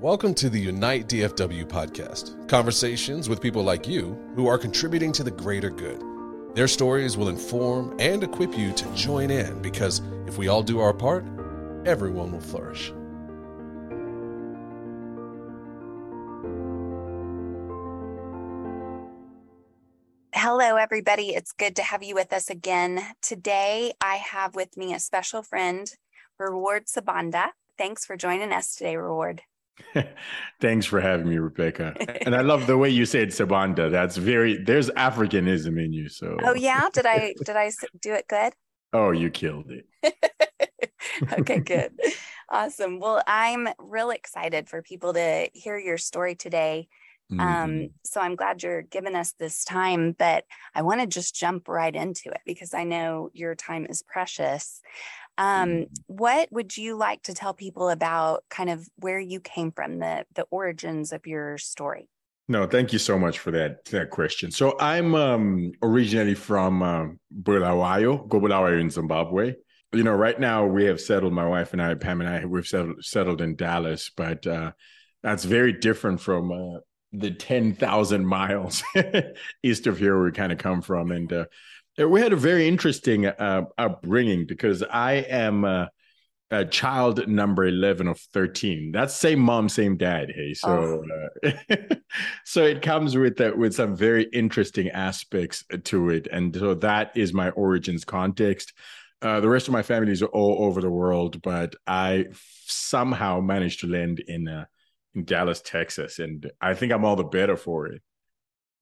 Welcome to the Unite DFW podcast. Conversations with people like you who are contributing to the greater good. Their stories will inform and equip you to join in because if we all do our part, everyone will flourish. Hello, everybody. It's good to have you with us again. Today, I have with me a special friend, Reward Sibanda. Thanks for joining us today, Reward. Thanks for having me, Rebecca. and I love the way you said Sibanda. That's very there's Africanism in you. So Oh yeah, did I did I do it good? Oh, you killed it. okay, good. Awesome. Well, I'm real excited for people to hear your story today. Mm-hmm. Um, so I'm glad you're giving us this time, but I want to just jump right into it because I know your time is precious. Um, Mm-hmm. what would you like to tell people about kind of where you came from, the the origins of your story? No, thank you so much for that that question. So I'm um, originally from um, Bulawayo, go Bulawayo in Zimbabwe. You know, right now we have settled. My wife and I, Pam and I, we've settled settled in Dallas, but uh, that's very different from uh, the ten thousand miles east of here where we kind of come from. And uh, we had a very interesting uh, upbringing because I am. Uh, uh, child number 11 of 13 that's same mom same dad hey? So uh, so it comes with uh, with some very interesting aspects to it. And so that is my origins context. Uh, the rest of my family is all over the world but i somehow managed to land in uh, in dallas texas. And i think i'm all the better for it.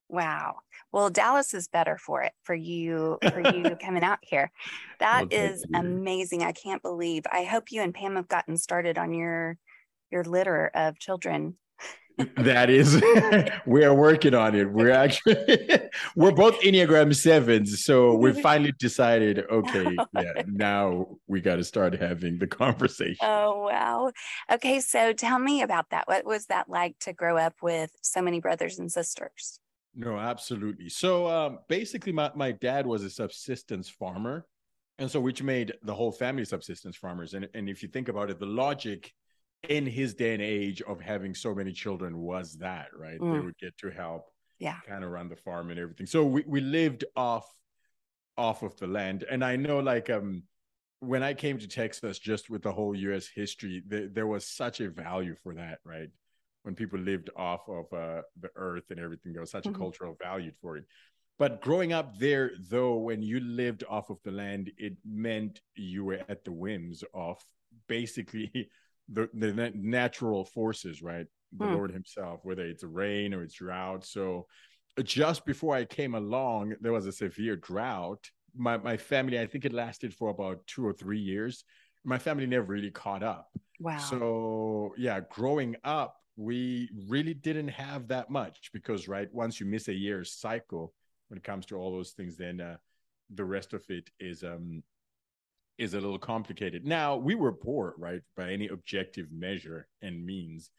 Wow. Well, Dallas is better for it for you for you coming out here. That Well, is amazing. I can't believe. I hope you and Pam have gotten started on your your litter of children. that is we are working on it we're actually we're both enneagram sevens so we finally decided okay yeah now we got to start having the conversation Oh wow. Okay, so tell me about that. What was that like to grow up with so many brothers and sisters? No absolutely so um basically my, my dad was a subsistence farmer and so which made the whole family subsistence farmers and, and if you think about it the logic in his day and age of having so many children was that right they Mm. would get to help Yeah. kind of run the farm and everything. So we, we lived off off of the land. And I know like um when I came to Texas just with the whole US history, th- there was such a value for that, right? When people lived off of uh, the earth and everything, there was such a cultural value for it. But growing up there, though, when you lived off of the land, it meant you were at the whims of basically the, the natural forces, right? The Hmm. Lord Himself, whether it's rain or it's drought. So just before I came along, there was a severe drought. My my family, I think it lasted for about two or three years. My family never really caught up. Wow. So yeah, growing up, we really didn't have that much because right once you miss a year's cycle when it comes to all those things, then uh, the rest of it is um is a little complicated. Now we were poor, right, by any objective measure and means,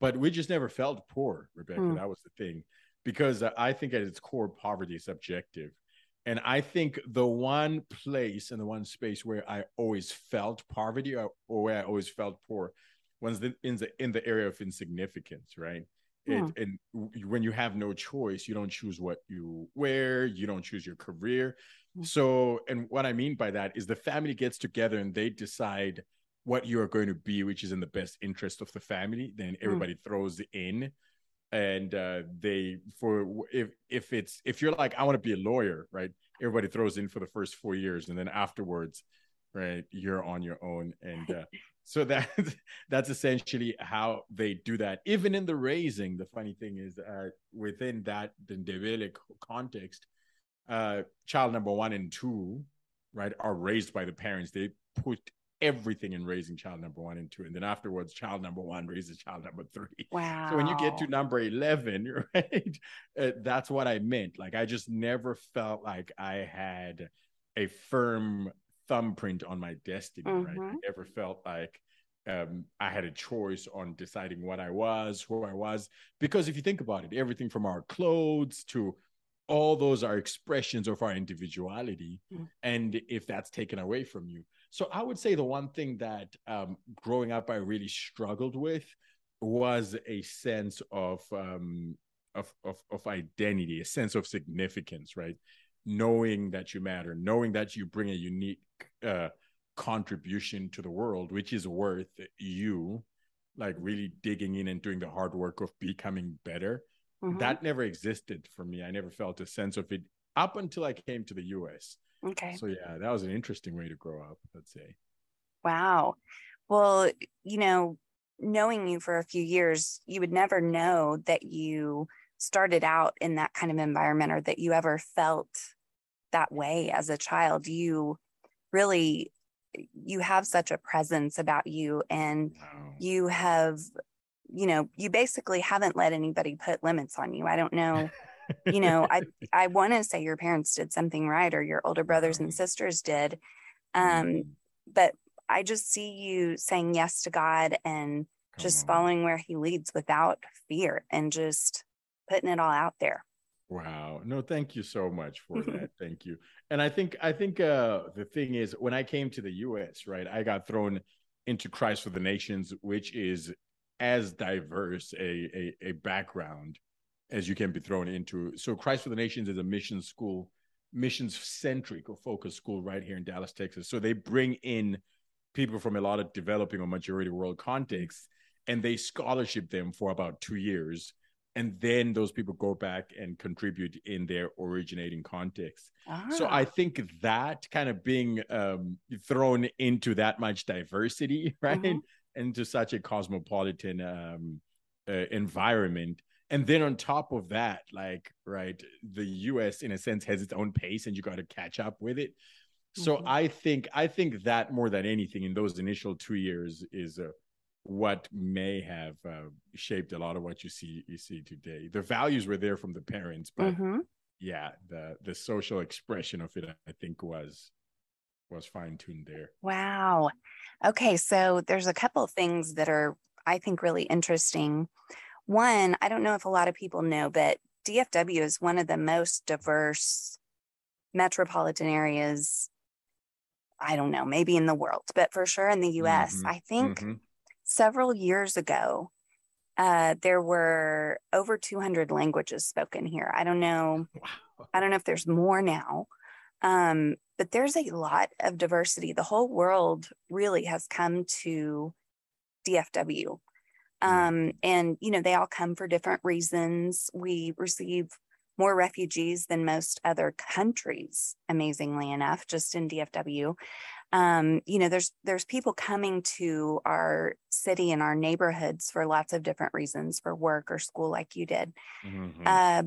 but we just never felt poor, Rebecca. Hmm. That was the thing, because uh, I think at its core, poverty is subjective. And I think the one place and the one space where I always felt poverty or, or where I always felt poor the, in the in the area of insignificance, right? It, Hmm. and when you have no choice, you don't choose what you wear, you don't choose your career. Hmm. So, and what I mean by that is the family gets together and they decide what you are going to be, which is in the best interest of the family. Then everybody throws in, and uh, they for if if it's if you're like I want to be a lawyer, right? Everybody throws in for the first four years, and then afterwards, right, you're on your own, and uh, so that that's essentially how they do that. Even in the raising, the funny thing is uh, within that the Ndebele context, uh, child number one and two, right, are raised by the parents. They put everything in raising child number one and two, and then afterwards, child number one raises child number three. wow. So when you get to number 11, right, uh, that's what I meant. Like, I just never felt like I had a firm thumbprint on my destiny, right? I never felt like um, I had a choice on deciding what I was, who I was. Because if you think about it, everything from our clothes to all those are expressions of our individuality. Mm. And if that's taken away from you. So I would say the one thing that um, growing up I really struggled with was a sense of um of, of of identity, a sense of significance, right? Knowing that you matter, knowing that you bring a unique uh, contribution to the world, which is worth you, like really digging in and doing the hard work of becoming better. Mm-hmm. That never existed for me. I never felt a sense of it up until I came to the US. Okay. So yeah, that was an interesting way to grow up, let's say. Wow. Well, you know, knowing you for a few years, you would never know that you started out in that kind of environment or that you ever felt that way as a child. You really you have such a presence about you and wow. you have you know you basically haven't let anybody put limits on you i don't know you know i i want to say your parents did something right or your older brothers and sisters did um mm-hmm. but i just see you saying yes to god and Come just on. following where he leads without fear and just putting it all out there Wow. No, thank you so much for that. thank you. And I think I think uh the thing is when I came to the US, right, I got thrown into Christ for the Nations, which is as diverse a, a, a background as you can be thrown into. So Christ for the Nations is a mission school, missions centric or focused school right here in Dallas, Texas. So they bring in people from a lot of developing or majority world contexts and they scholarship them for about two years and then those people go back and contribute in their originating context. Ah. So I think that kind of being um, thrown into that much diversity, right, mm-hmm. into such a cosmopolitan um, uh, environment, and then on top of that, like right, the U.S. in a sense has its own pace, and you got to catch up with it. So mm-hmm. I think I think that more than anything in those initial two years is a what may have uh, shaped a lot of what you see you see today. The values were there from the parents, but mm-hmm. yeah, the the social expression of it, I think, was was fine tuned there. Wow. Okay, so there's a couple of things that are I think really interesting. One, I don't know if a lot of people know, but DFW is one of the most diverse metropolitan areas I don't know, maybe in the world, but for sure in the US. Mm-hmm. I think mm-hmm several years ago, uh, there were over 200 languages spoken here. I don't know. Wow. I don't know if there's more now, um, but there's a lot of diversity. The whole world really has come to DFW. Hmm. Um, and, you know, they all come for different reasons. We receive more refugees than most other countries, amazingly enough, just in DFW um, you know there's there's people coming to our city and our neighborhoods for lots of different reasons for work or school like you did mm-hmm. uh,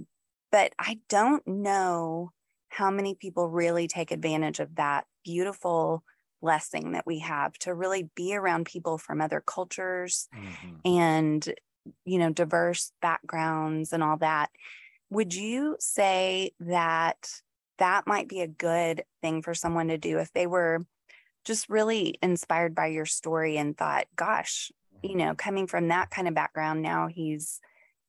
but i don't know how many people really take advantage of that beautiful blessing that we have to really be around people from other cultures mm-hmm. and you know diverse backgrounds and all that would you say that that might be a good thing for someone to do if they were just really inspired by your story and thought, gosh, you know, coming from that kind of background, now he's,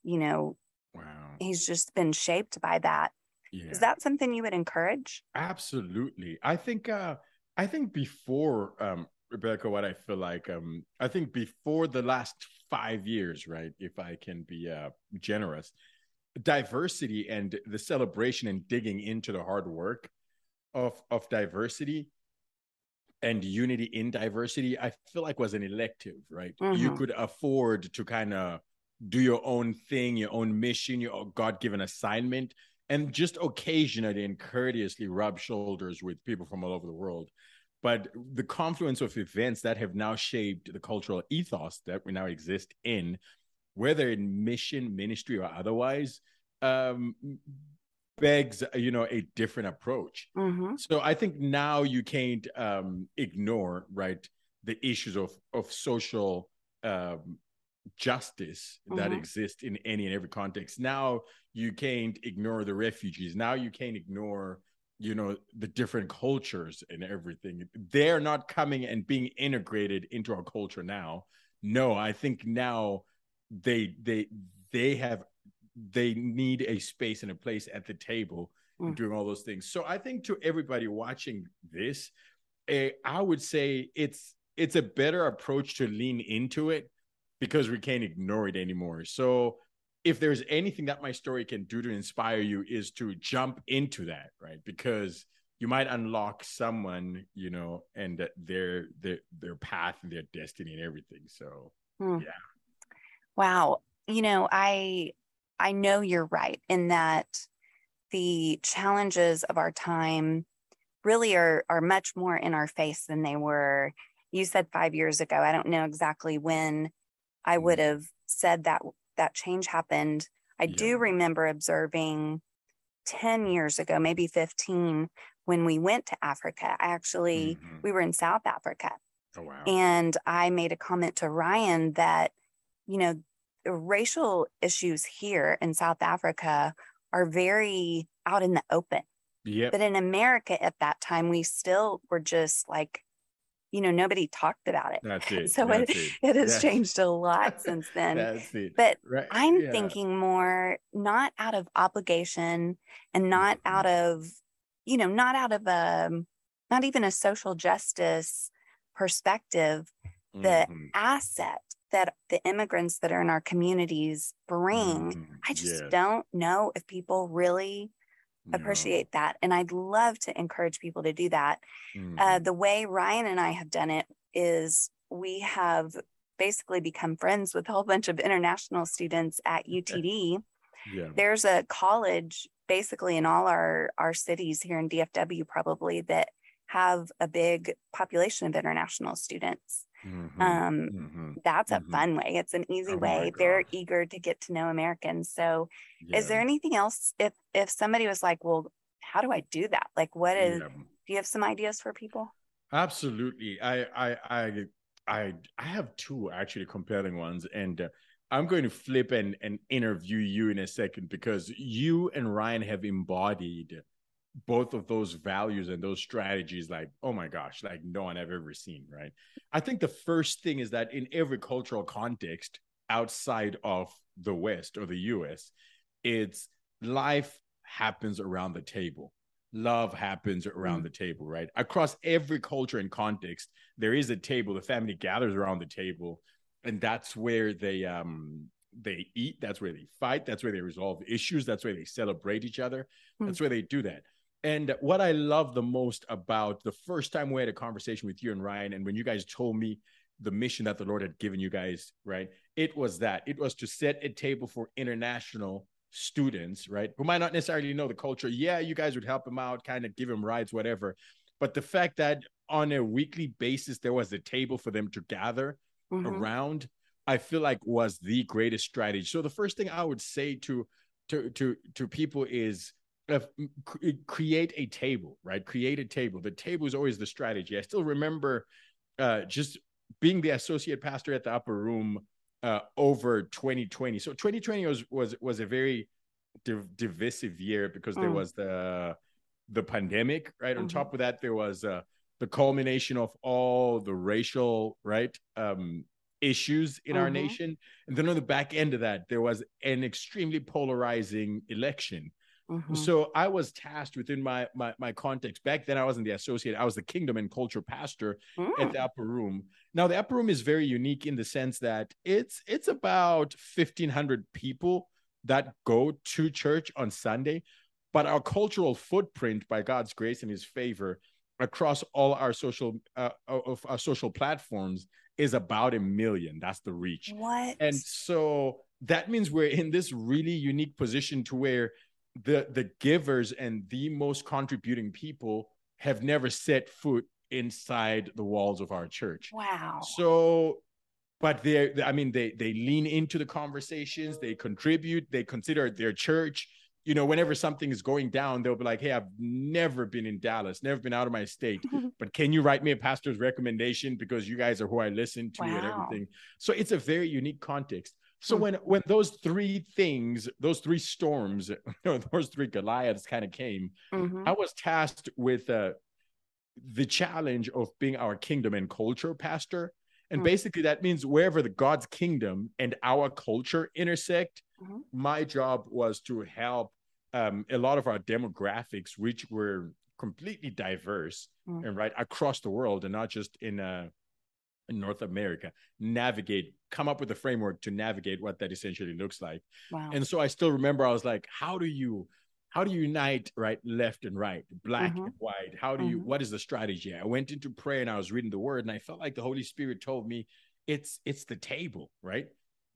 you know, wow. he's just been shaped by that. Yeah. Is that something you would encourage? Absolutely. I think uh I think before um Rebecca, what I feel like um I think before the last five years, right, if I can be uh generous, diversity and the celebration and digging into the hard work of of diversity and unity in diversity i feel like was an elective right mm-hmm. you could afford to kind of do your own thing your own mission your god-given assignment and just occasionally and courteously rub shoulders with people from all over the world but the confluence of events that have now shaped the cultural ethos that we now exist in whether in mission ministry or otherwise um, begs you know a different approach. Mm-hmm. so i think now you can't um, ignore right the issues of of social um, justice mm-hmm. that exist in any and every context. Now you can't ignore the refugees. Now you can't ignore you know the different cultures and everything. They're not coming and being integrated into our culture now. No i think now they they they have they need a space and a place at the table mm. doing all those things. So I think to everybody watching this, uh, I would say it's it's a better approach to lean into it because we can't ignore it anymore. So if there's anything that my story can do to inspire you is to jump into that, right? Because you might unlock someone, you know, and their their their path and their destiny and everything. So hmm. yeah. Wow. You know, I I know you're right in that the challenges of our time really are are much more in our face than they were you said 5 years ago i don't know exactly when i mm-hmm. would have said that that change happened i yeah. do remember observing 10 years ago maybe 15 when we went to africa i actually mm-hmm. we were in south africa oh, wow. and i made a comment to ryan that you know racial issues here in south africa are very out in the open. Yeah. But in America at that time, we still were just like, you know, nobody talked about it. That's it. So That's it, it. it has That's changed a lot since then. That's it. But right. I'm yeah. thinking more not out of obligation and not mm-hmm. out of, you know, not out of a, um, not even a social justice perspective, the mm-hmm. asset that the immigrants that are in our communities bring. Mm, I just don't know if people really no. appreciate that. And I'd love to encourage people to do that. Mm. Uh, mm-hmm. the way Ryan and I have done it is we have basically become friends with a whole bunch of international students at UTD. yeah. There's a college basically in all our, our cities here in DFW, probably that have a big population of international students. Mm-hmm, um, mm-hmm, that's mm-hmm. a fun way. It's an easy oh way. They're eager to get to know Americans. So, yeah. is there anything else? If if somebody was like, "Well, how do I do that?" Like, what is? Yeah. Do you have some ideas for people? Absolutely. I I I I I have two actually compelling ones, and uh, I'm going to flip and and interview you in a second because you and Ryan have embodied both of those values and those strategies like oh my gosh like no one i've ever seen right i think the first thing is that in every cultural context outside of the west or the us it's life happens around the table love happens around mm. the table right across every culture and context there is a table the family gathers around the table and that's where they um they eat that's where they fight that's where they resolve issues that's where they celebrate each other mm. that's where they do that and what I love the most about the first time we had a conversation with you and Ryan, and when you guys told me the mission that the Lord had given you guys, right? It was that it was to set a table for international students, right? Who might not necessarily know the culture. Yeah, you guys would help them out, kind of give them rides, whatever. But the fact that on a weekly basis there was a table for them to gather mm-hmm. around, I feel like was the greatest strategy. So the first thing I would say to to to to people is create a table, right? Create a table. The table is always the strategy. I still remember uh, just being the associate pastor at the upper room uh, over 2020. So 2020 was was was a very div- divisive year because mm. there was the the pandemic, right? Mm-hmm. On top of that, there was uh, the culmination of all the racial right um, issues in mm-hmm. our nation, and then on the back end of that, there was an extremely polarizing election Mm-hmm. So I was tasked within my, my my context. Back then, I wasn't the associate. I was the kingdom and culture pastor mm. at the upper room. Now, the upper room is very unique in the sense that it's it's about fifteen hundred people that go to church on Sunday, but our cultural footprint, by God's grace and His favor, across all our social uh, of our social platforms is about a million. That's the reach. What? And so that means we're in this really unique position to where the the givers and the most contributing people have never set foot inside the walls of our church. Wow. So but they I mean they they lean into the conversations, they contribute, they consider their church. You know, whenever something is going down, they'll be like, "Hey, I've never been in Dallas, never been out of my state, but can you write me a pastor's recommendation because you guys are who I listen to wow. and everything." So it's a very unique context. So mm-hmm. when when those three things, those three storms, those three Goliaths kind of came, mm-hmm. I was tasked with uh, the challenge of being our kingdom and culture pastor. And mm-hmm. basically, that means wherever the God's kingdom and our culture intersect, mm-hmm. my job was to help um, a lot of our demographics, which were completely diverse mm. and right across the world, and not just in a in North America navigate, come up with a framework to navigate what that essentially looks like. Wow. And so I still remember I was like, how do you how do you unite right left and right black Mhm. and white how do you Mhm. what is the strategy i went into prayer and i was reading the word and i felt like the holy spirit told me it's it's the table right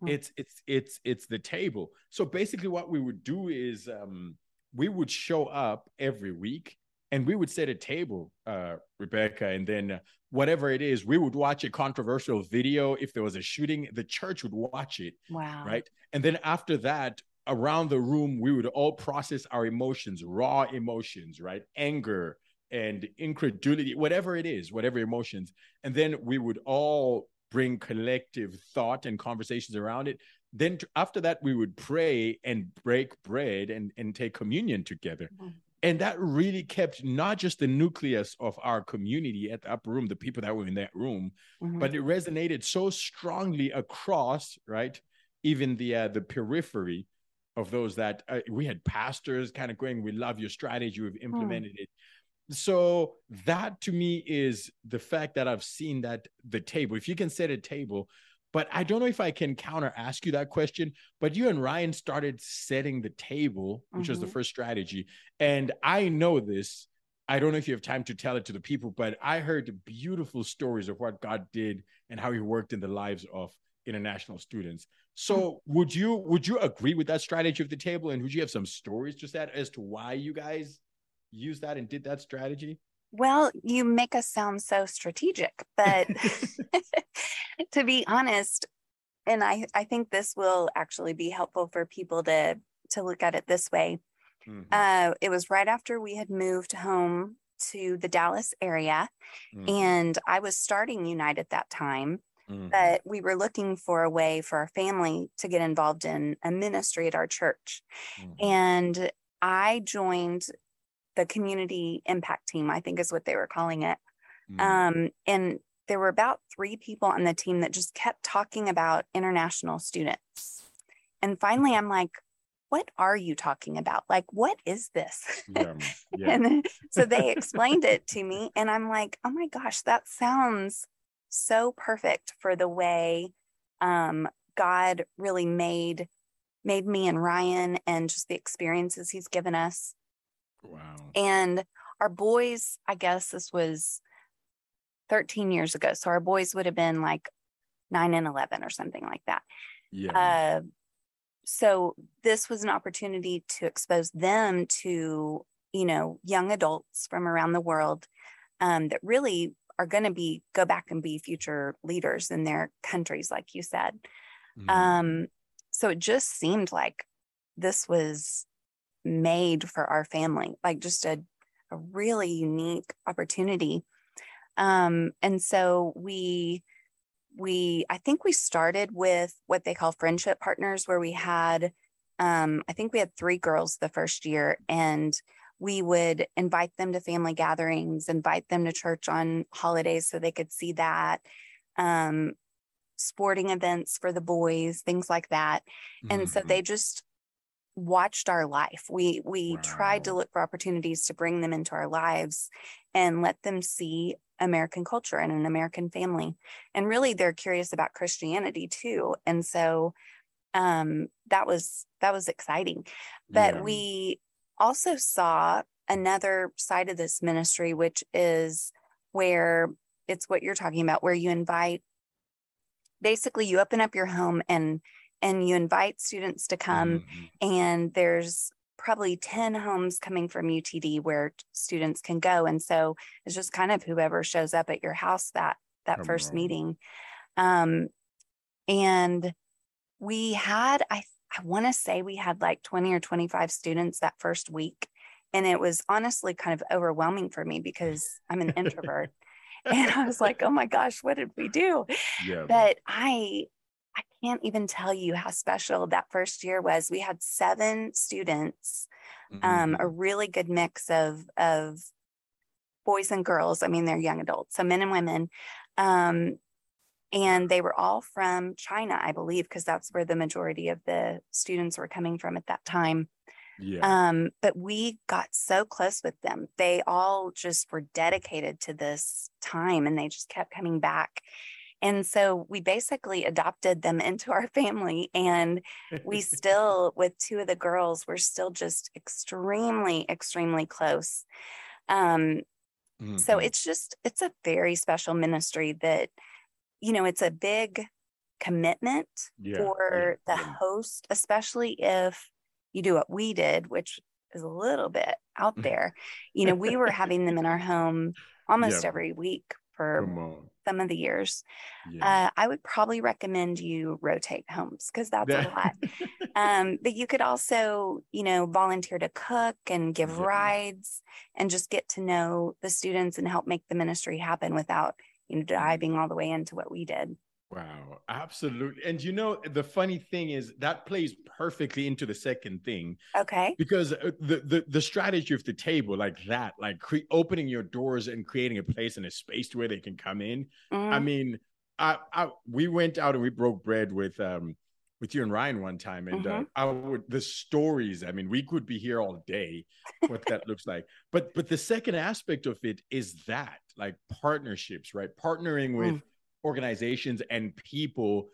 Mm. it's it's it's it's the table so basically what we would do is um we would show up every week and we would set a table uh rebecca and then whatever it is we would watch a controversial video if there was a shooting the church would watch it wow. right? And then after that, around the room, we would all process our emotions, raw emotions, right? Anger and incredulity, whatever it is, whatever emotions. And then we would all bring collective thought and conversations around it. Then after that, we would pray and break bread and, and take communion together. Mhm. And that really kept not just the nucleus of our community at the upper room, the people that were in that room, Mhm. but it resonated so strongly across right even the uh, the periphery of those that uh, we had pastors kind of going we love your strategy. We've implemented it. So that to me is the fact that i've seen that the table. If you can set a table but i don't know if i can counter ask you that question but you and ryan started setting the table which was the Mhm. first strategy and i know this I don't know if you have time to tell it to the people, but I heard beautiful stories of what God did and how He worked in the lives of international students. So, would you would you agree with that strategy of the table, and would you have some stories just that as to why you guys used that and did that strategy? Well, you make us sound so strategic, but to be honest, and I, I think this will actually be helpful for people to to look at it this way. Mhm, Uh, it was right after we had moved home to the Dallas area, mhm, and I was starting Unite at that time. mhm. But we were looking for a way for our family to get involved in a ministry at our church. Mhm. And I joined the community impact team, I think is what they were calling it. Mhm. Um, and there were about three people on the team that just kept talking about international students. And finally, I'm like, what are you talking about? Like, what is this? yeah, yeah. And so they explained it to me, and I'm like, oh my gosh, that sounds so perfect for the way um, God really made made me and Ryan, and just the experiences He's given us. Wow. And our boys, I guess this was 13 years ago, so our boys would have been like nine and 11 or something like that. Yeah. Uh, so this was an opportunity to expose them to, you know, young adults from around the world um, that really are going to be go back and be future leaders in their countries, like you said. Mhm. Um, so it just seemed like this was made for our family, like just a, a really unique opportunity. Um, and so we we I think we started with what they call friendship partners, where we had um, I think we had three girls the first year, and we would invite them to family gatherings, invite them to church on holidays so they could see that. Um, sporting events for the boys, things like that. And so Mhm. they just watched our life. We we tried to look for opportunities to bring them into our lives and let them see American culture and an American family. And really they're curious about Christianity too. And so um that was that was exciting. But Yeah. we also saw another side of this ministry which is where it's what you're talking about where you invite basically you open up your home and and you invite students to come Mhm. and there's probably 10 homes coming from UTD where students can go and so it's just kind of whoever shows up at your house that that Come first meeting um and we had i i want to say we had like 20 or 25 students that first week and it was honestly kind of overwhelming for me because i'm an introvert and i was like oh my gosh what did we do Yeah. but I I can't even tell you how special that first year was. We had seven students, um, a Mhm. really good mix of of boys and girls. I mean, they're young adults, so men and women. Um, and they were all from China, I believe, because that's where the majority of the students were coming from at that time. yeah. Um, but we got so close with them. They all just were dedicated to this time and they just kept coming back. And so we basically adopted them into our family. And we still, with two of the girls, we're still just extremely, extremely close. Um, mm-hmm. So it's just, it's a very special ministry that, you know, it's a big commitment yeah, for yeah, the yeah. host, especially if you do what we did, which is a little bit out there. you know, we were having them in our home almost every week for some of the years. Uh, I would probably recommend you rotate homes because that's a lot. um, but you could also, you know, volunteer to cook and give rides and just get to know the students and help make the ministry happen without, you know, mm-hmm. diving all the way into what we did. Wow, absolutely. And you know, the funny thing is that plays perfectly into the second thing. Okay. Because uh, the the, the strategy of the table, like that, like cre- opening your doors and creating a place and a space to where they can come in. Mm-hmm. I mean, I, I we went out and we broke bread with um with you and Ryan one time, and uh, mm-hmm. uh, I would the stories. I mean, we could be here all day. What that looks like, but but the second aspect of it is that like partnerships, right? Partnering with. Mm organizations and people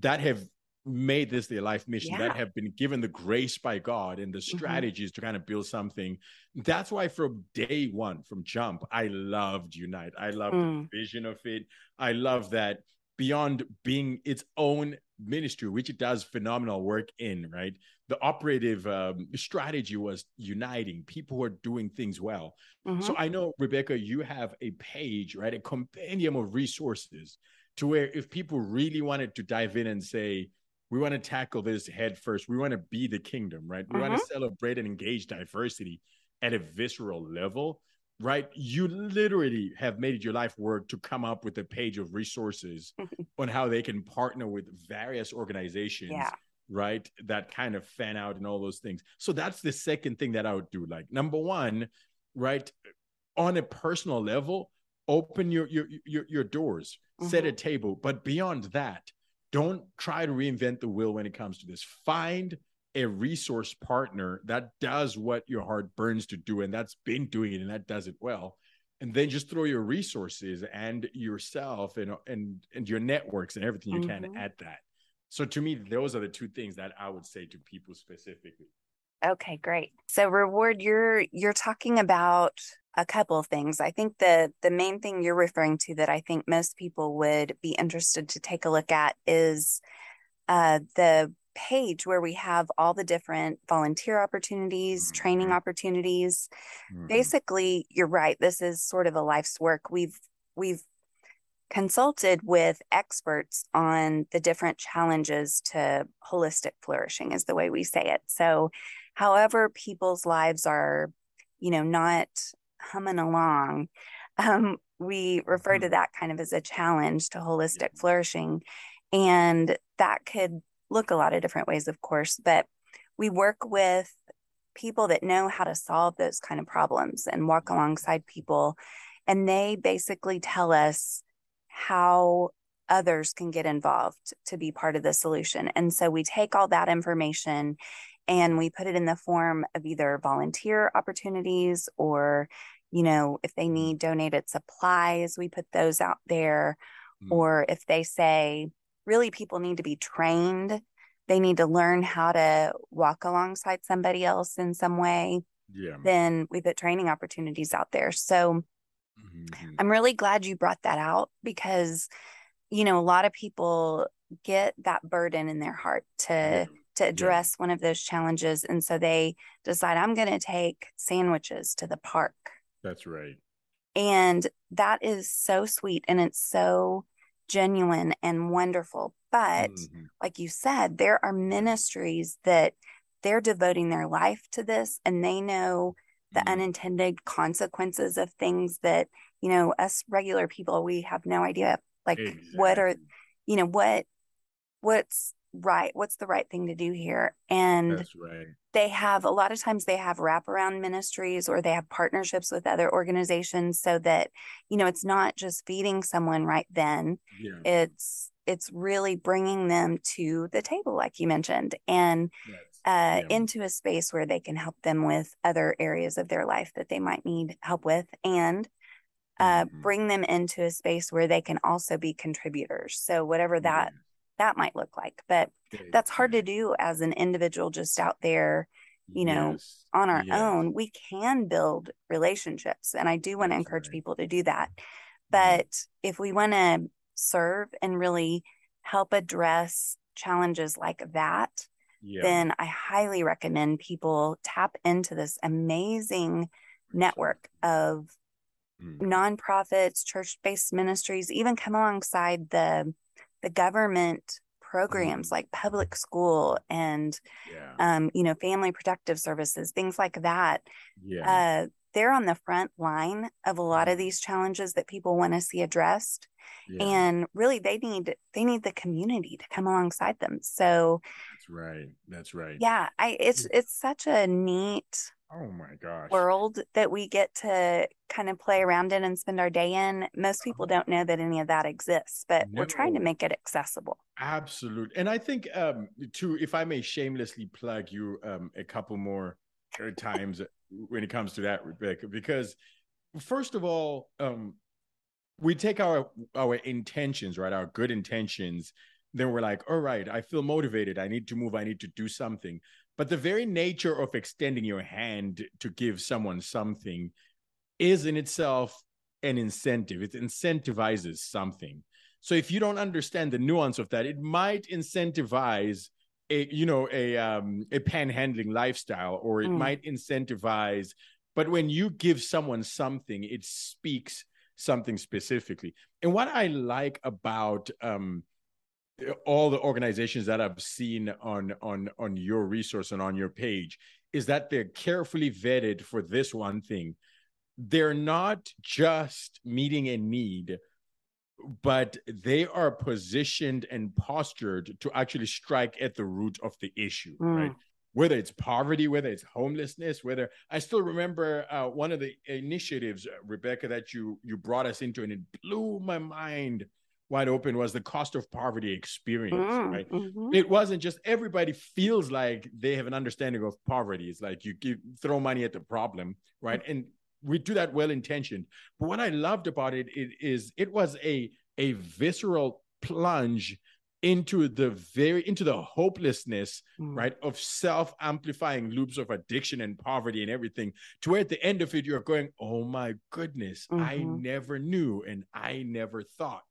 that have made this their life mission yeah. that have been given the grace by God and the mm-hmm. strategies mm-hmm. to kind of build something. That's why from day one, from jump, I loved Unite. I love mm. the vision of it. I love that beyond being its own ministry, which it does phenomenal work in, right? The operative um, strategy was uniting people who are doing things well. Mm-hmm. So I know, Rebecca, you have a page, right? A compendium of resources to where if people really wanted to dive in and say, we want to tackle this head first, we want to be the kingdom, right? We mm-hmm. want to celebrate and engage diversity at a visceral level right? You literally have made it your life work to come up with a page of resources on how they can partner with various organizations. Yeah. Right, that kind of fan out and all those things. So that's the second thing that I would do. Like number one, right, on a personal level, open your your your, your doors, mm-hmm. set a mm-hmm. table. But beyond that, don't try to reinvent the wheel when it comes to this. Find a resource partner that does what your heart burns to do and that's been doing it and that does it well and then just throw your resources and yourself and and and your networks and everything you mm-hmm. can at that so to me those are the two things that i would say to people specifically okay great so reward you're you're talking about a couple of things i think the the main thing you're referring to that i think most people would be interested to take a look at is uh, the page where we have all the different volunteer opportunities, mm-hmm. training opportunities. Mm-hmm. Basically, you're right. This is sort of a life's work. We've we've consulted with experts on the different challenges to holistic flourishing is the way we say it. So, however people's lives are, you know, not humming along, um, we refer mm-hmm. to that kind of as a challenge to holistic flourishing. And that could look a lot of different ways, of course, but we work with people that know how to solve those kind of problems and walk alongside people. And they basically tell us how others can get involved to be part of the solution. And so we take all that information and we put it in the form of either volunteer opportunities or, you know, if they need donated supplies, we put those out there. Mm. Or if they say, really people need to be trained. They need to learn how to walk alongside somebody else in some way. Yeah. Then we put training opportunities out there. So mm-hmm. I'm really glad you brought that out because, you know, a lot of people get that burden in their heart to yeah. To address yeah. one of those challenges. And so they decide, I'm gonna take sandwiches to the park. That's right. And that is so sweet and it's so genuine and wonderful. But mm-hmm. like you said, there are ministries that they're devoting their life to this and they know the mm-hmm. unintended consequences of things that, you know, us regular people, we have no idea. Like, exactly. what are, you know, what, what's right what's the right thing to do here and right. they have a lot of times they have wraparound ministries or they have partnerships with other organizations so that you know it's not just feeding someone right then yeah. it's it's really bringing them to the table like you mentioned and yes. uh, yeah. into a space where they can help them with other areas of their life that they might need help with and uh, Mhm. bring them into a space where they can also be contributors. So whatever that that might look like, but that's hard to do as an individual just out there you know, Yes. on our Yes. own. We can build relationships, and I do want to encourage right. people to do that. Mhm. But if we want to serve and really help address challenges like that, yeah. then I highly recommend people tap into this amazing network of Mhm. nonprofits, church-based ministries, even come alongside the the government programs Mhm. like public school and yeah. um, you know, family protective services, things like that. yeah. Uh, they're on the front line of a lot of Mhm. these challenges that people want to see addressed, yeah. and really they need they need the community to come alongside them. So That's right. That's right. yeah, I it's it's such a neat Oh my gosh. world that we get to kind of play around in and spend our day in. Most people don't know that any of that exists, but we're trying to make it accessible. Absolute. And I think um to if I may shamelessly plug you um a couple more uh, times when it comes to that, Rebecca, because first of all, um we take our our intentions, right? Our good intentions, then we're like, all right, I feel motivated. I need to move, I need to do something. But the very nature of extending your hand to give someone something is in itself an incentive. It incentivizes something. So if you don't understand the nuance of that, it might incentivize a you know a um a panhandling lifestyle or it Mm. might incentivize but when you give someone something it speaks something specifically and what i like about um all the organizations that i've seen on on on your resource and on your page is that they're carefully vetted for this one thing. They're not just meeting a need but they are positioned and postured to actually strike at the root of the issue Mm. right? Whether it's poverty whether it's homelessness whether i still remember uh, one of the initiatives uh, rebecca that you you brought us into and it blew my mind wide open was the cost of poverty experience Mm, right mhm. it wasn't just everybody feels like they have an understanding of poverty. It's like you give throw money at the problem, right? And we do that well intentioned. But what I loved about it, it is it was a a visceral plunge into the very into the hopelessness Mm. right of self-amplifying loops of addiction and poverty and everything to where at the end of it you're going oh my goodness i Mhm. never knew and i never thought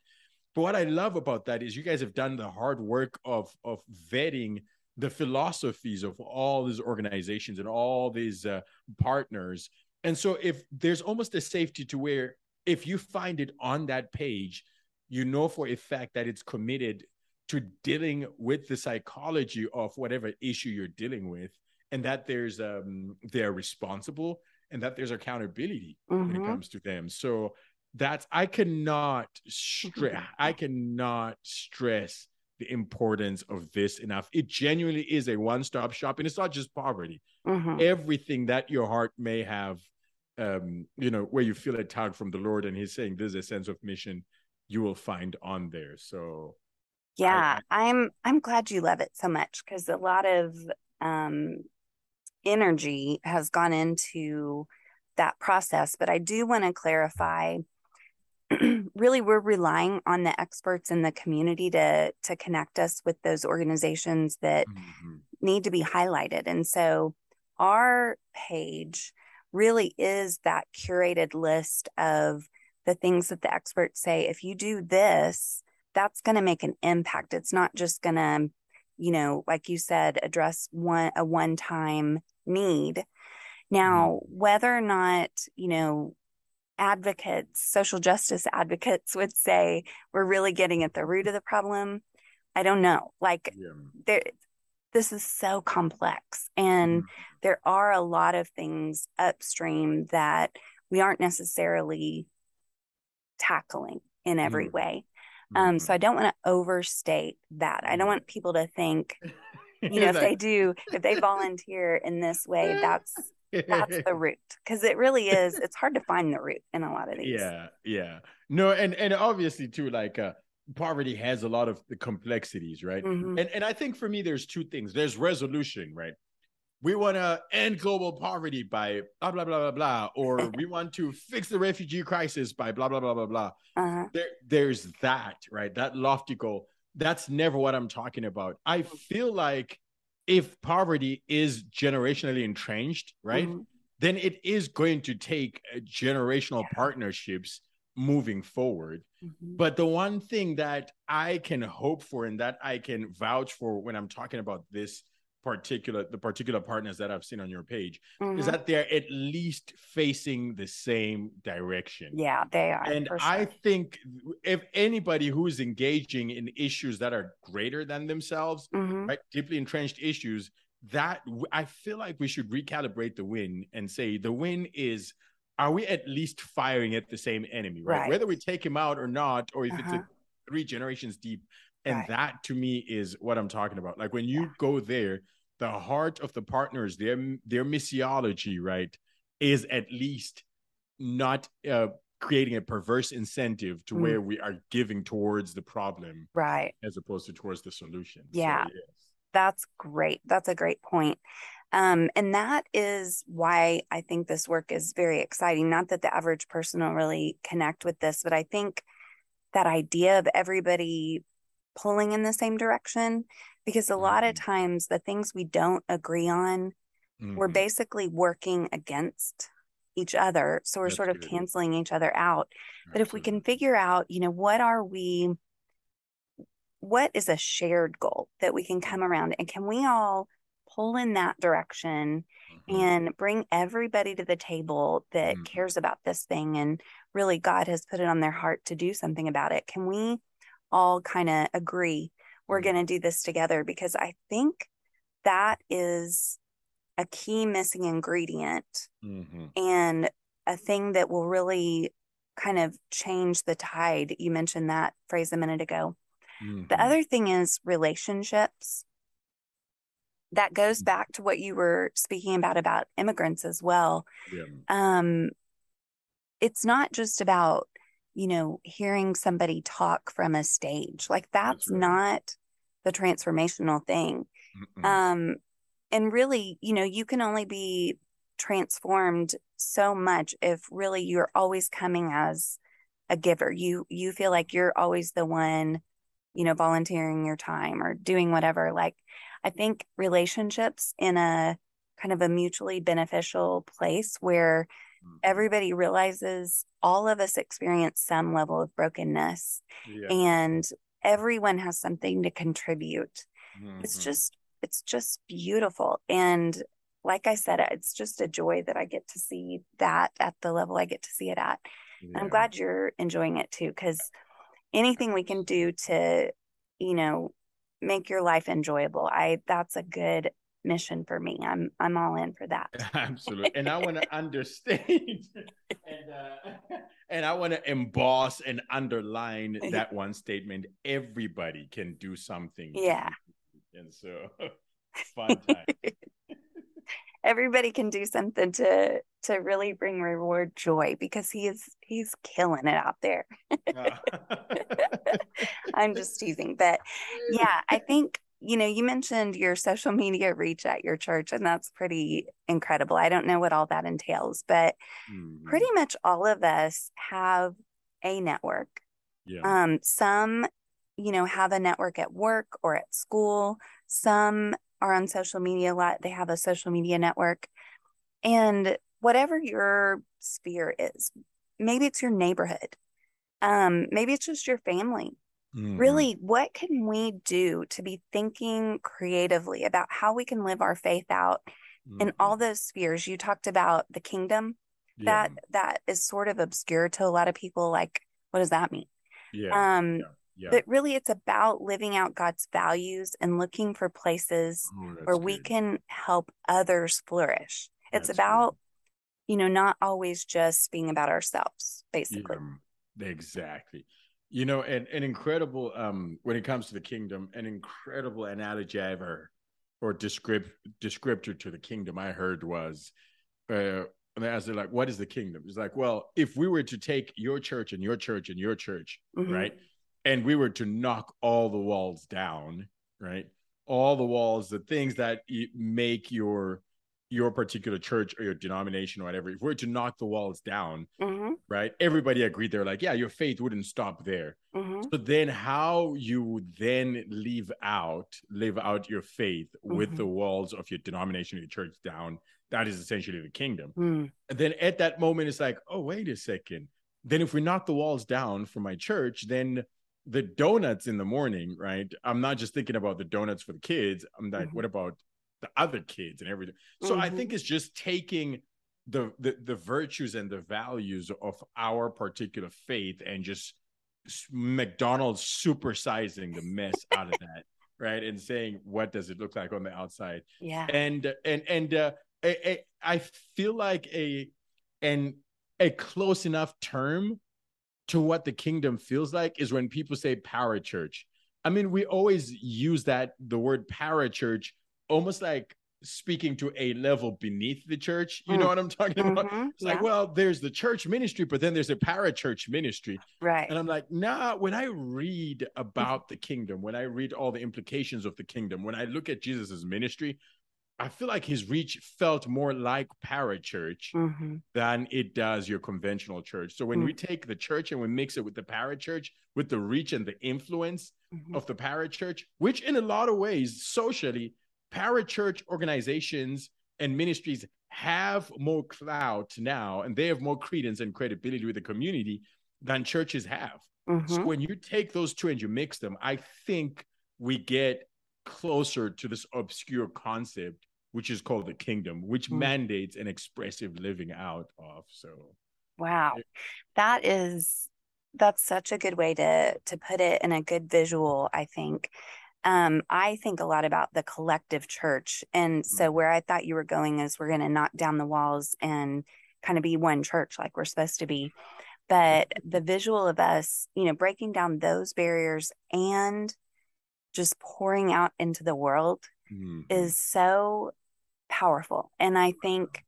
but what I love about that is you guys have done the hard work of of vetting the philosophies of all these organizations and all these uh, partners. And so if there's almost a safety to where if you find it on that page, you know for a fact that it's committed to dealing with the psychology of whatever issue you're dealing with and that there's um they're responsible and that there's accountability when it Mhm. comes to them. So that's I cannot stress I cannot stress the importance of this enough. It genuinely is a one-stop shop, and it's not just poverty. Mhm. Everything that your heart may have, um, you know, where you feel a tug from the Lord, and He's saying there's a sense of mission, you will find on there. So Yeah, I'm I'm glad you love it so much because a lot of um energy has gone into that process. But I do want to clarify really we're relying on the experts in the community to to connect us with those organizations that mhm, need to be highlighted. And so our page really is that curated list of the things that the experts say if you do this, that's going to make an impact. It's not just going to, you know, like you said, address one a one-time need. Now, whether or not, you know, advocates, social justice advocates would say we're really getting at the root of the problem, I don't know. Like yeah. there this is so complex and Mhm. there are a lot of things upstream that we aren't necessarily tackling in every Mm. way um so i don't want to overstate that i don't want people to think you know if they do if they volunteer in this way that's that's the root because it really is it's hard to find the root in a lot of these yeah yeah no and and obviously too like uh poverty has a lot of the complexities right Mhm. and and i think for me there's two things there's resolution right we want to end global poverty by blah blah blah blah blah, or we want to fix the refugee crisis by blah blah blah blah blah. Uh-huh. There, there's that, right? That lofty goal. That's never what I'm talking about. I feel like if poverty is generationally entrenched, right, mm-hmm. then it is going to take uh, generational partnerships moving forward. Mm-hmm. But the one thing that I can hope for and that I can vouch for when I'm talking about this particular the particular partners that I've seen on your page mm-hmm. is that they're at least facing the same direction. Yeah, they are. And sure. I think if anybody who is engaging in issues that are greater than themselves, mm-hmm. right, deeply entrenched issues, that I feel like we should recalibrate the win and say the win is are we at least firing at the same enemy, right? right. Whether we take him out or not, or if uh-huh. it's a uh-huh. three generations deep, and right. that to me is what I'm talking about. Like when you yeah. go there, the heart of the partners, their their missiology, right, is at least not uh, creating a perverse incentive to mm. where we are giving towards the problem, right, as opposed to towards the solution. Yeah, so, yes. that's great. That's a great point. Um, and that is why I think this work is very exciting. Not that the average person will really connect with this, but I think that idea of everybody pulling in the same direction because a mm-hmm. lot of mm-hmm. times the things we don't agree on mm-hmm. we're basically working against each other so we're That's sort of good. canceling each other out Absolutely. but if we can figure out you know what are we what is a shared goal that we can come around and can we all pull in that direction mm-hmm. and bring everybody to the table that mm-hmm. cares about this thing and really God has put it on their heart to do something about it can we all kind of agree we're mm-hmm. going to do this together because I think that is a key missing ingredient mm-hmm. and a thing that will really kind of change the tide. You mentioned that phrase a minute ago. Mm-hmm. The other thing is relationships. That goes mm-hmm. back to what you were speaking about about immigrants as well. Yeah. Um, it's not just about you know, hearing somebody talk from a stage. Like that's, not the transformational thing. Mm-mm. Um, and really, you know, you can only be transformed so much if really you're always coming as a giver. You you feel like you're always the one, you know, volunteering your time or doing whatever. Like I think relationships in a kind of a mutually beneficial place where. Everybody realizes all of us experience some level of brokenness yeah. and everyone has something to contribute mm-hmm. it's just it's just beautiful and like i said it's just a joy that i get to see that at the level i get to see it at yeah. i'm glad you're enjoying it too because anything we can do to you know make your life enjoyable i that's a good mission for me. I'm I'm all in for that. Absolutely. And I want to understand and uh, and I want to emboss and underline that one statement. Everybody can do something. Yeah. And so fun time. Everybody can do something to to really bring reward joy because he is he's killing it out there. I'm just teasing, but yeah, I think you know, you mentioned your social media reach at your church, and that's pretty incredible. I don't know what all that entails, but mm-hmm. pretty much all of us have a network. Yeah. Um, some, you know, have a network at work or at school. Some are on social media a lot. They have a social media network. And whatever your sphere is, maybe it's your neighborhood. Um, maybe it's just your family Mm-hmm. Really, what can we do to be thinking creatively about how we can live our faith out mm-hmm. in all those spheres? You talked about the kingdom. Yeah. That that is sort of obscure to a lot of people. Like, what does that mean? Yeah. Um, yeah. Yeah. But really, it's about living out God's values and looking for places oh, where good. we can help others flourish. It's that's about, good. you know, not always just being about ourselves, basically. Yeah, exactly you know an, an incredible um when it comes to the kingdom an incredible analogy i ever or descript descriptor to the kingdom i heard was uh and as they're like what is the kingdom it's like well if we were to take your church and your church and your church mm-hmm. right and we were to knock all the walls down right all the walls the things that make your your particular church or your denomination or whatever, if we're to knock the walls down, Mhm, right? Everybody agreed they're like, yeah, your faith wouldn't stop there. mhm, So then how you then live out, live out your faith with Mhm. the walls of your denomination, your church down, that is essentially the kingdom. mm, And then at that moment, it's like, oh, wait a second. Then if we knock the walls down for my church, then the donuts in the morning, right? I'm not just thinking about the donuts for the kids. I'm like, Mhm. what about the other kids and everything? So I Mhm. think it's just taking the, the the virtues and the values of our particular faith and just McDonald's supersizing the mess out of that, right? And saying, what does it look like on the outside? yeah. and and and uh, I feel like a and a close enough term to what the kingdom feels like is when people say parachurch. I mean, we always use that the word parachurch almost like speaking to a level beneath the church. You know Mm. what I'm talking about? Mhm, It's like, well, there's the church ministry, but then there's a parachurch ministry. right. And I'm like, nah, when I read about the kingdom, when I read all the implications of the kingdom, when I look at Jesus's ministry, I feel like his reach felt more like parachurch Mhm, than it does your conventional church. So when Mm. we take the church and we mix it with the parachurch, with the reach and the influence mhm, of the parachurch, which in a lot of ways, socially, parachurch organizations and ministries have more clout now and they have more credence and credibility with the community than churches have. So mhm. when you take those two and you mix them, I think we get closer to this obscure concept, which is called the kingdom, which Mm. mandates an expressive living out of. So Wow. That is that's such a good way to to put it and a good visual, I think. Um, I think a lot about the collective church. And so Mhm. where I thought you were going is we're going to knock down the walls and kind of be one church like we're supposed to be. But the visual of us, you know, breaking down those barriers and just pouring out into the world mhm. is so powerful. And I think,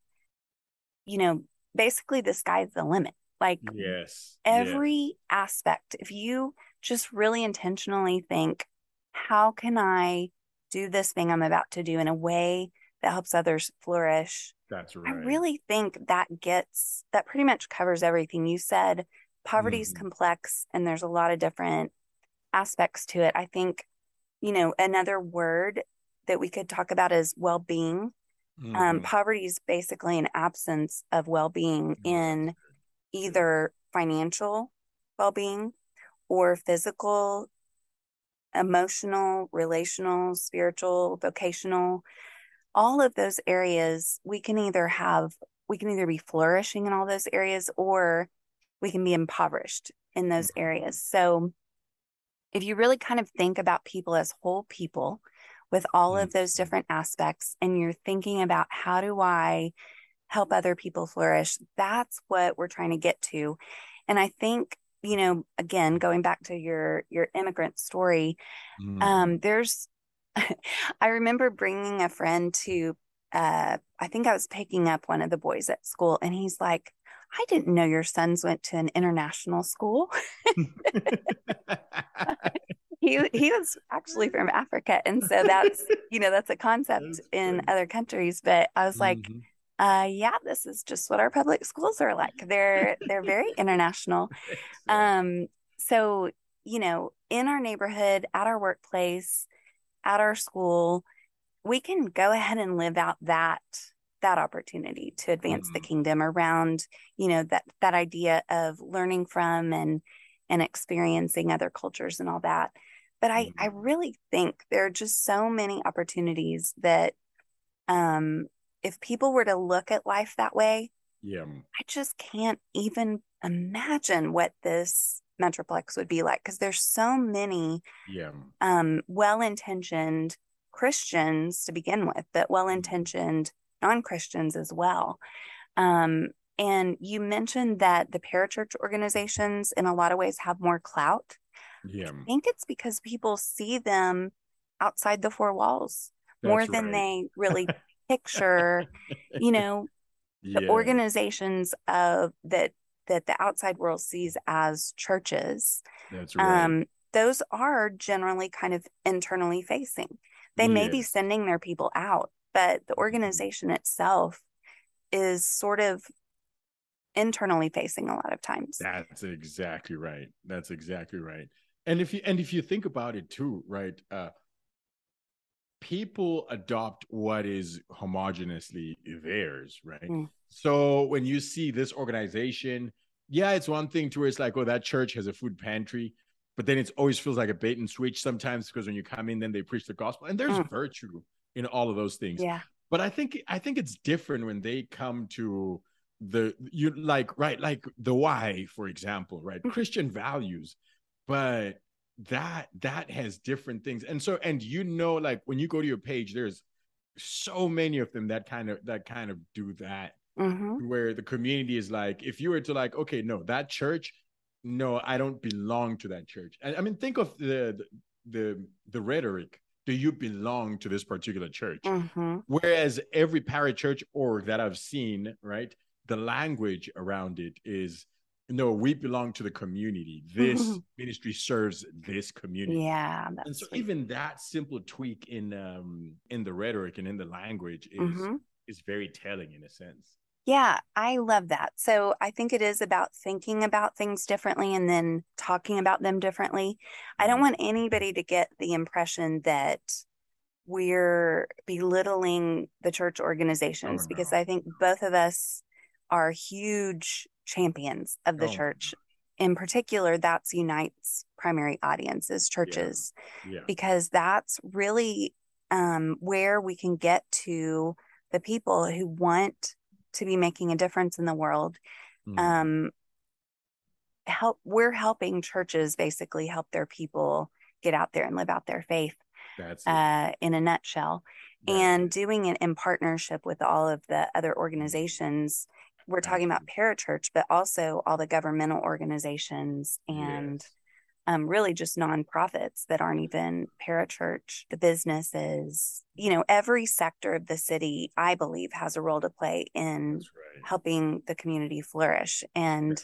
you know, basically the sky's the limit. Like yes, yes. every aspect, if you just really intentionally think, how can I do this thing I'm about to do in a way that helps others flourish? that's right. I really think that gets that pretty much covers everything you said. Poverty is Mhm. complex and there's a lot of different aspects to it. I think, you know, another word that we could talk about is well being. Um, Mhm. poverty is basically an absence of well being Yeah, in either financial well being or physical, emotional, relational, spiritual, vocational. All of those areas, we can either have, we can either be flourishing in all those areas or we can be impoverished in those Mhm. areas. So if you really kind of think about people as whole people with all of those Mhm. different aspects and you're thinking about how do I help other people flourish, that's what we're trying to get to. And I think, you know, again, going back to your your immigrant story, Mhm. um, there's I remember bringing a friend to uh I think I was picking up one of the boys at school and he's like, I didn't know your sons went to an international school. he he was actually from Africa, and so that's you know that's a concept in other countries. But I was like, Mhm. Uh, yeah, this is just what our public schools are like. They're they're very international. Um, so you know, in our neighborhood, at our workplace, at our school, we can go ahead and live out that that opportunity to advance the Mhm. kingdom around you know that that idea of learning from and and experiencing other cultures and all that but i i Mhm. really think there are just so many opportunities that um if people were to look at life that way yeah. i just can't even imagine what this metroplex would be like because there's so many Yeah. um, well intentioned Christians to begin with, but well intentioned non Christians as well. Um, and you mentioned that the parachurch organizations, in a lot of ways, have more clout. Yeah. I think it's because people see them outside the four walls more than right. they really picture, you know, the Yeah. organizations of that that the outside world sees as churches That's right. um, those are generally kind of internally facing. They may be sending their people out, but the organization itself is sort of internally facing a lot of times. That's exactly right. That's exactly right. And if you and if you think about it too, right? Uh people adopt what is homogeneously theirs, right? Mm. So when you see this organization, yeah, it's one thing to where it's like, oh, that church has a food pantry, but then it always feels like a bait and switch sometimes because when you come in, then they preach the gospel, and there's mm. virtue in all of those things. Yeah. But I think I think it's different when they come to the you like right like the Y for example right mm. christian values but that that has different things and so and you know like when you go to your page there's so many of them that kind of that kind of do that mm-hmm. where the community is like if you were to like okay no that church no i don't belong to that church i, I mean think of the, the the the rhetoric do you belong to this particular church mm-hmm. whereas every parachurch org that i've seen right the language around it is no we belong to the community this ministry serves this community yeah and so sweet. even that simple tweak in um in the rhetoric and in the language is mm-hmm. is very telling in a sense yeah i love that so i think it is about thinking about things differently and then talking about them differently i don't mm-hmm. want anybody to get the impression that we're belittling the church organizations oh, no. because i think both of us are huge champions of the oh. church. In particular, that's Unite's primary audience is churches, yeah. Yeah. because that's really um, where we can get to the people who want to be making a difference in the world. Mm. Um, help we're helping churches basically help their people get out there and live out their faith. Uh, in a nutshell, That's and it. doing it in partnership with all of the other organizations we're talking about parachurch, but also all the governmental organizations and yes. um, really just nonprofits that aren't even parachurch, the businesses, you know, every sector of the city, I believe, has a role to play in right. helping the community flourish. And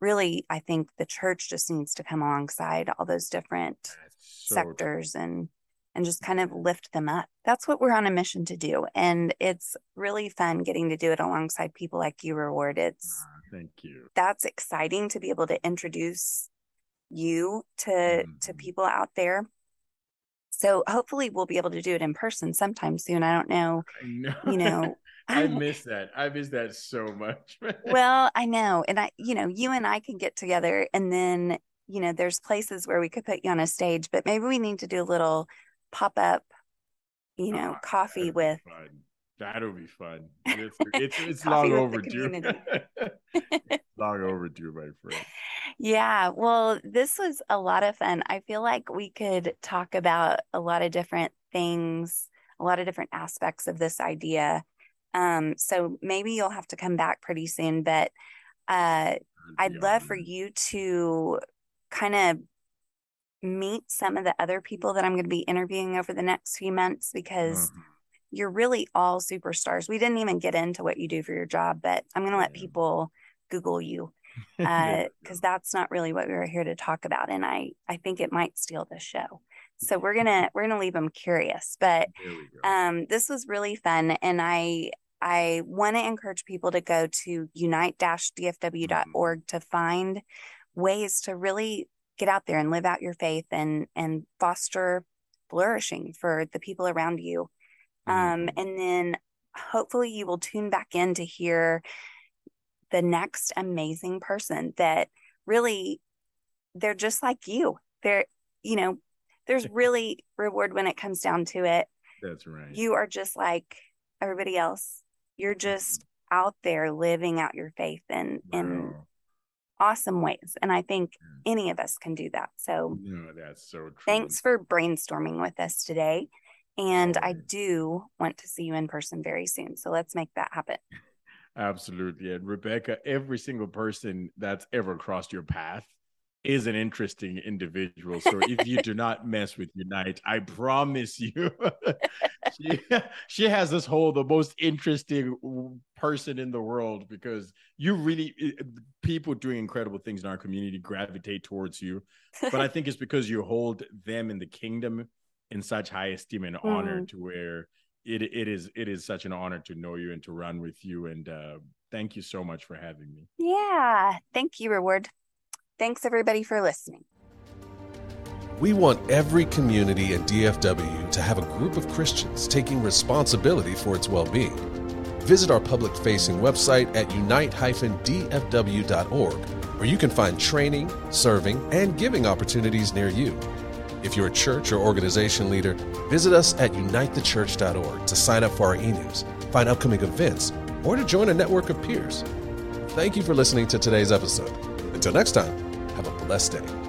really, I think the church just needs to come alongside all those different so sectors true. and and just kind of lift them up. That's what we're on a mission to do. And it's really fun getting to do it alongside people like you, Reward. It's uh, thank you. That's exciting to be able to introduce you to mm-hmm. to people out there. So hopefully we'll be able to do it in person sometime soon. I don't know. I know. You know. I miss that. I miss that so much. well, I know. And I, you know, you and I can get together and then, you know, there's places where we could put you on a stage, but maybe we need to do a little pop up, you know, oh, coffee with. That'll be fun. It's it's, it's long overdue. long overdue, my friend. Yeah. Well, this was a lot of fun. I feel like we could talk about a lot of different things, a lot of different aspects of this idea. Um, so maybe you'll have to come back pretty soon, but uh, I'd love for you to kind of meet some of the other people that I'm going to be interviewing over the next few months because mm-hmm. you're really all superstars. We didn't even get into what you do for your job, but I'm going to let people Google you because uh, that's not really what we were here to talk about, and I I think it might steal the show. So we're gonna we're gonna leave them curious, but um, this was really fun, and I I want to encourage people to go to unite-dfw.org mm-hmm. to find ways to really get out there and live out your faith and and foster flourishing for the people around you um, mm-hmm. and then hopefully you will tune back in to hear the next amazing person that really they're just like you they're you know there's really reward when it comes down to it that's right you are just like everybody else you're just mm-hmm. out there living out your faith and wow. and awesome ways. And I think mm. any of us can do that. So, no, that's so true. Thanks for brainstorming with us today. And I do want to see you in person very soon. So let's make that happen. Absolutely. And Rebecca, every single person that's ever crossed your path is an interesting individual. So if you do not mess with Unite, I promise you, she, she has this whole the most interesting person in the world because you really people doing incredible things in our community gravitate towards you. But I think it's because you hold them in the kingdom in such high esteem and honor mm. to where it it is it is such an honor to know you and to run with you. And uh, thank you so much for having me. Yeah, thank you, Reward. Thanks everybody for listening. We want every community in DFW to have a group of Christians taking responsibility for its well being. Visit our public facing website at unite dfw.org, where you can find training, serving, and giving opportunities near you. If you're a church or organization leader, visit us at unitethechurch.org to sign up for our e news, find upcoming events, or to join a network of peers. Thank you for listening to today's episode. Until next time, have a blessed day.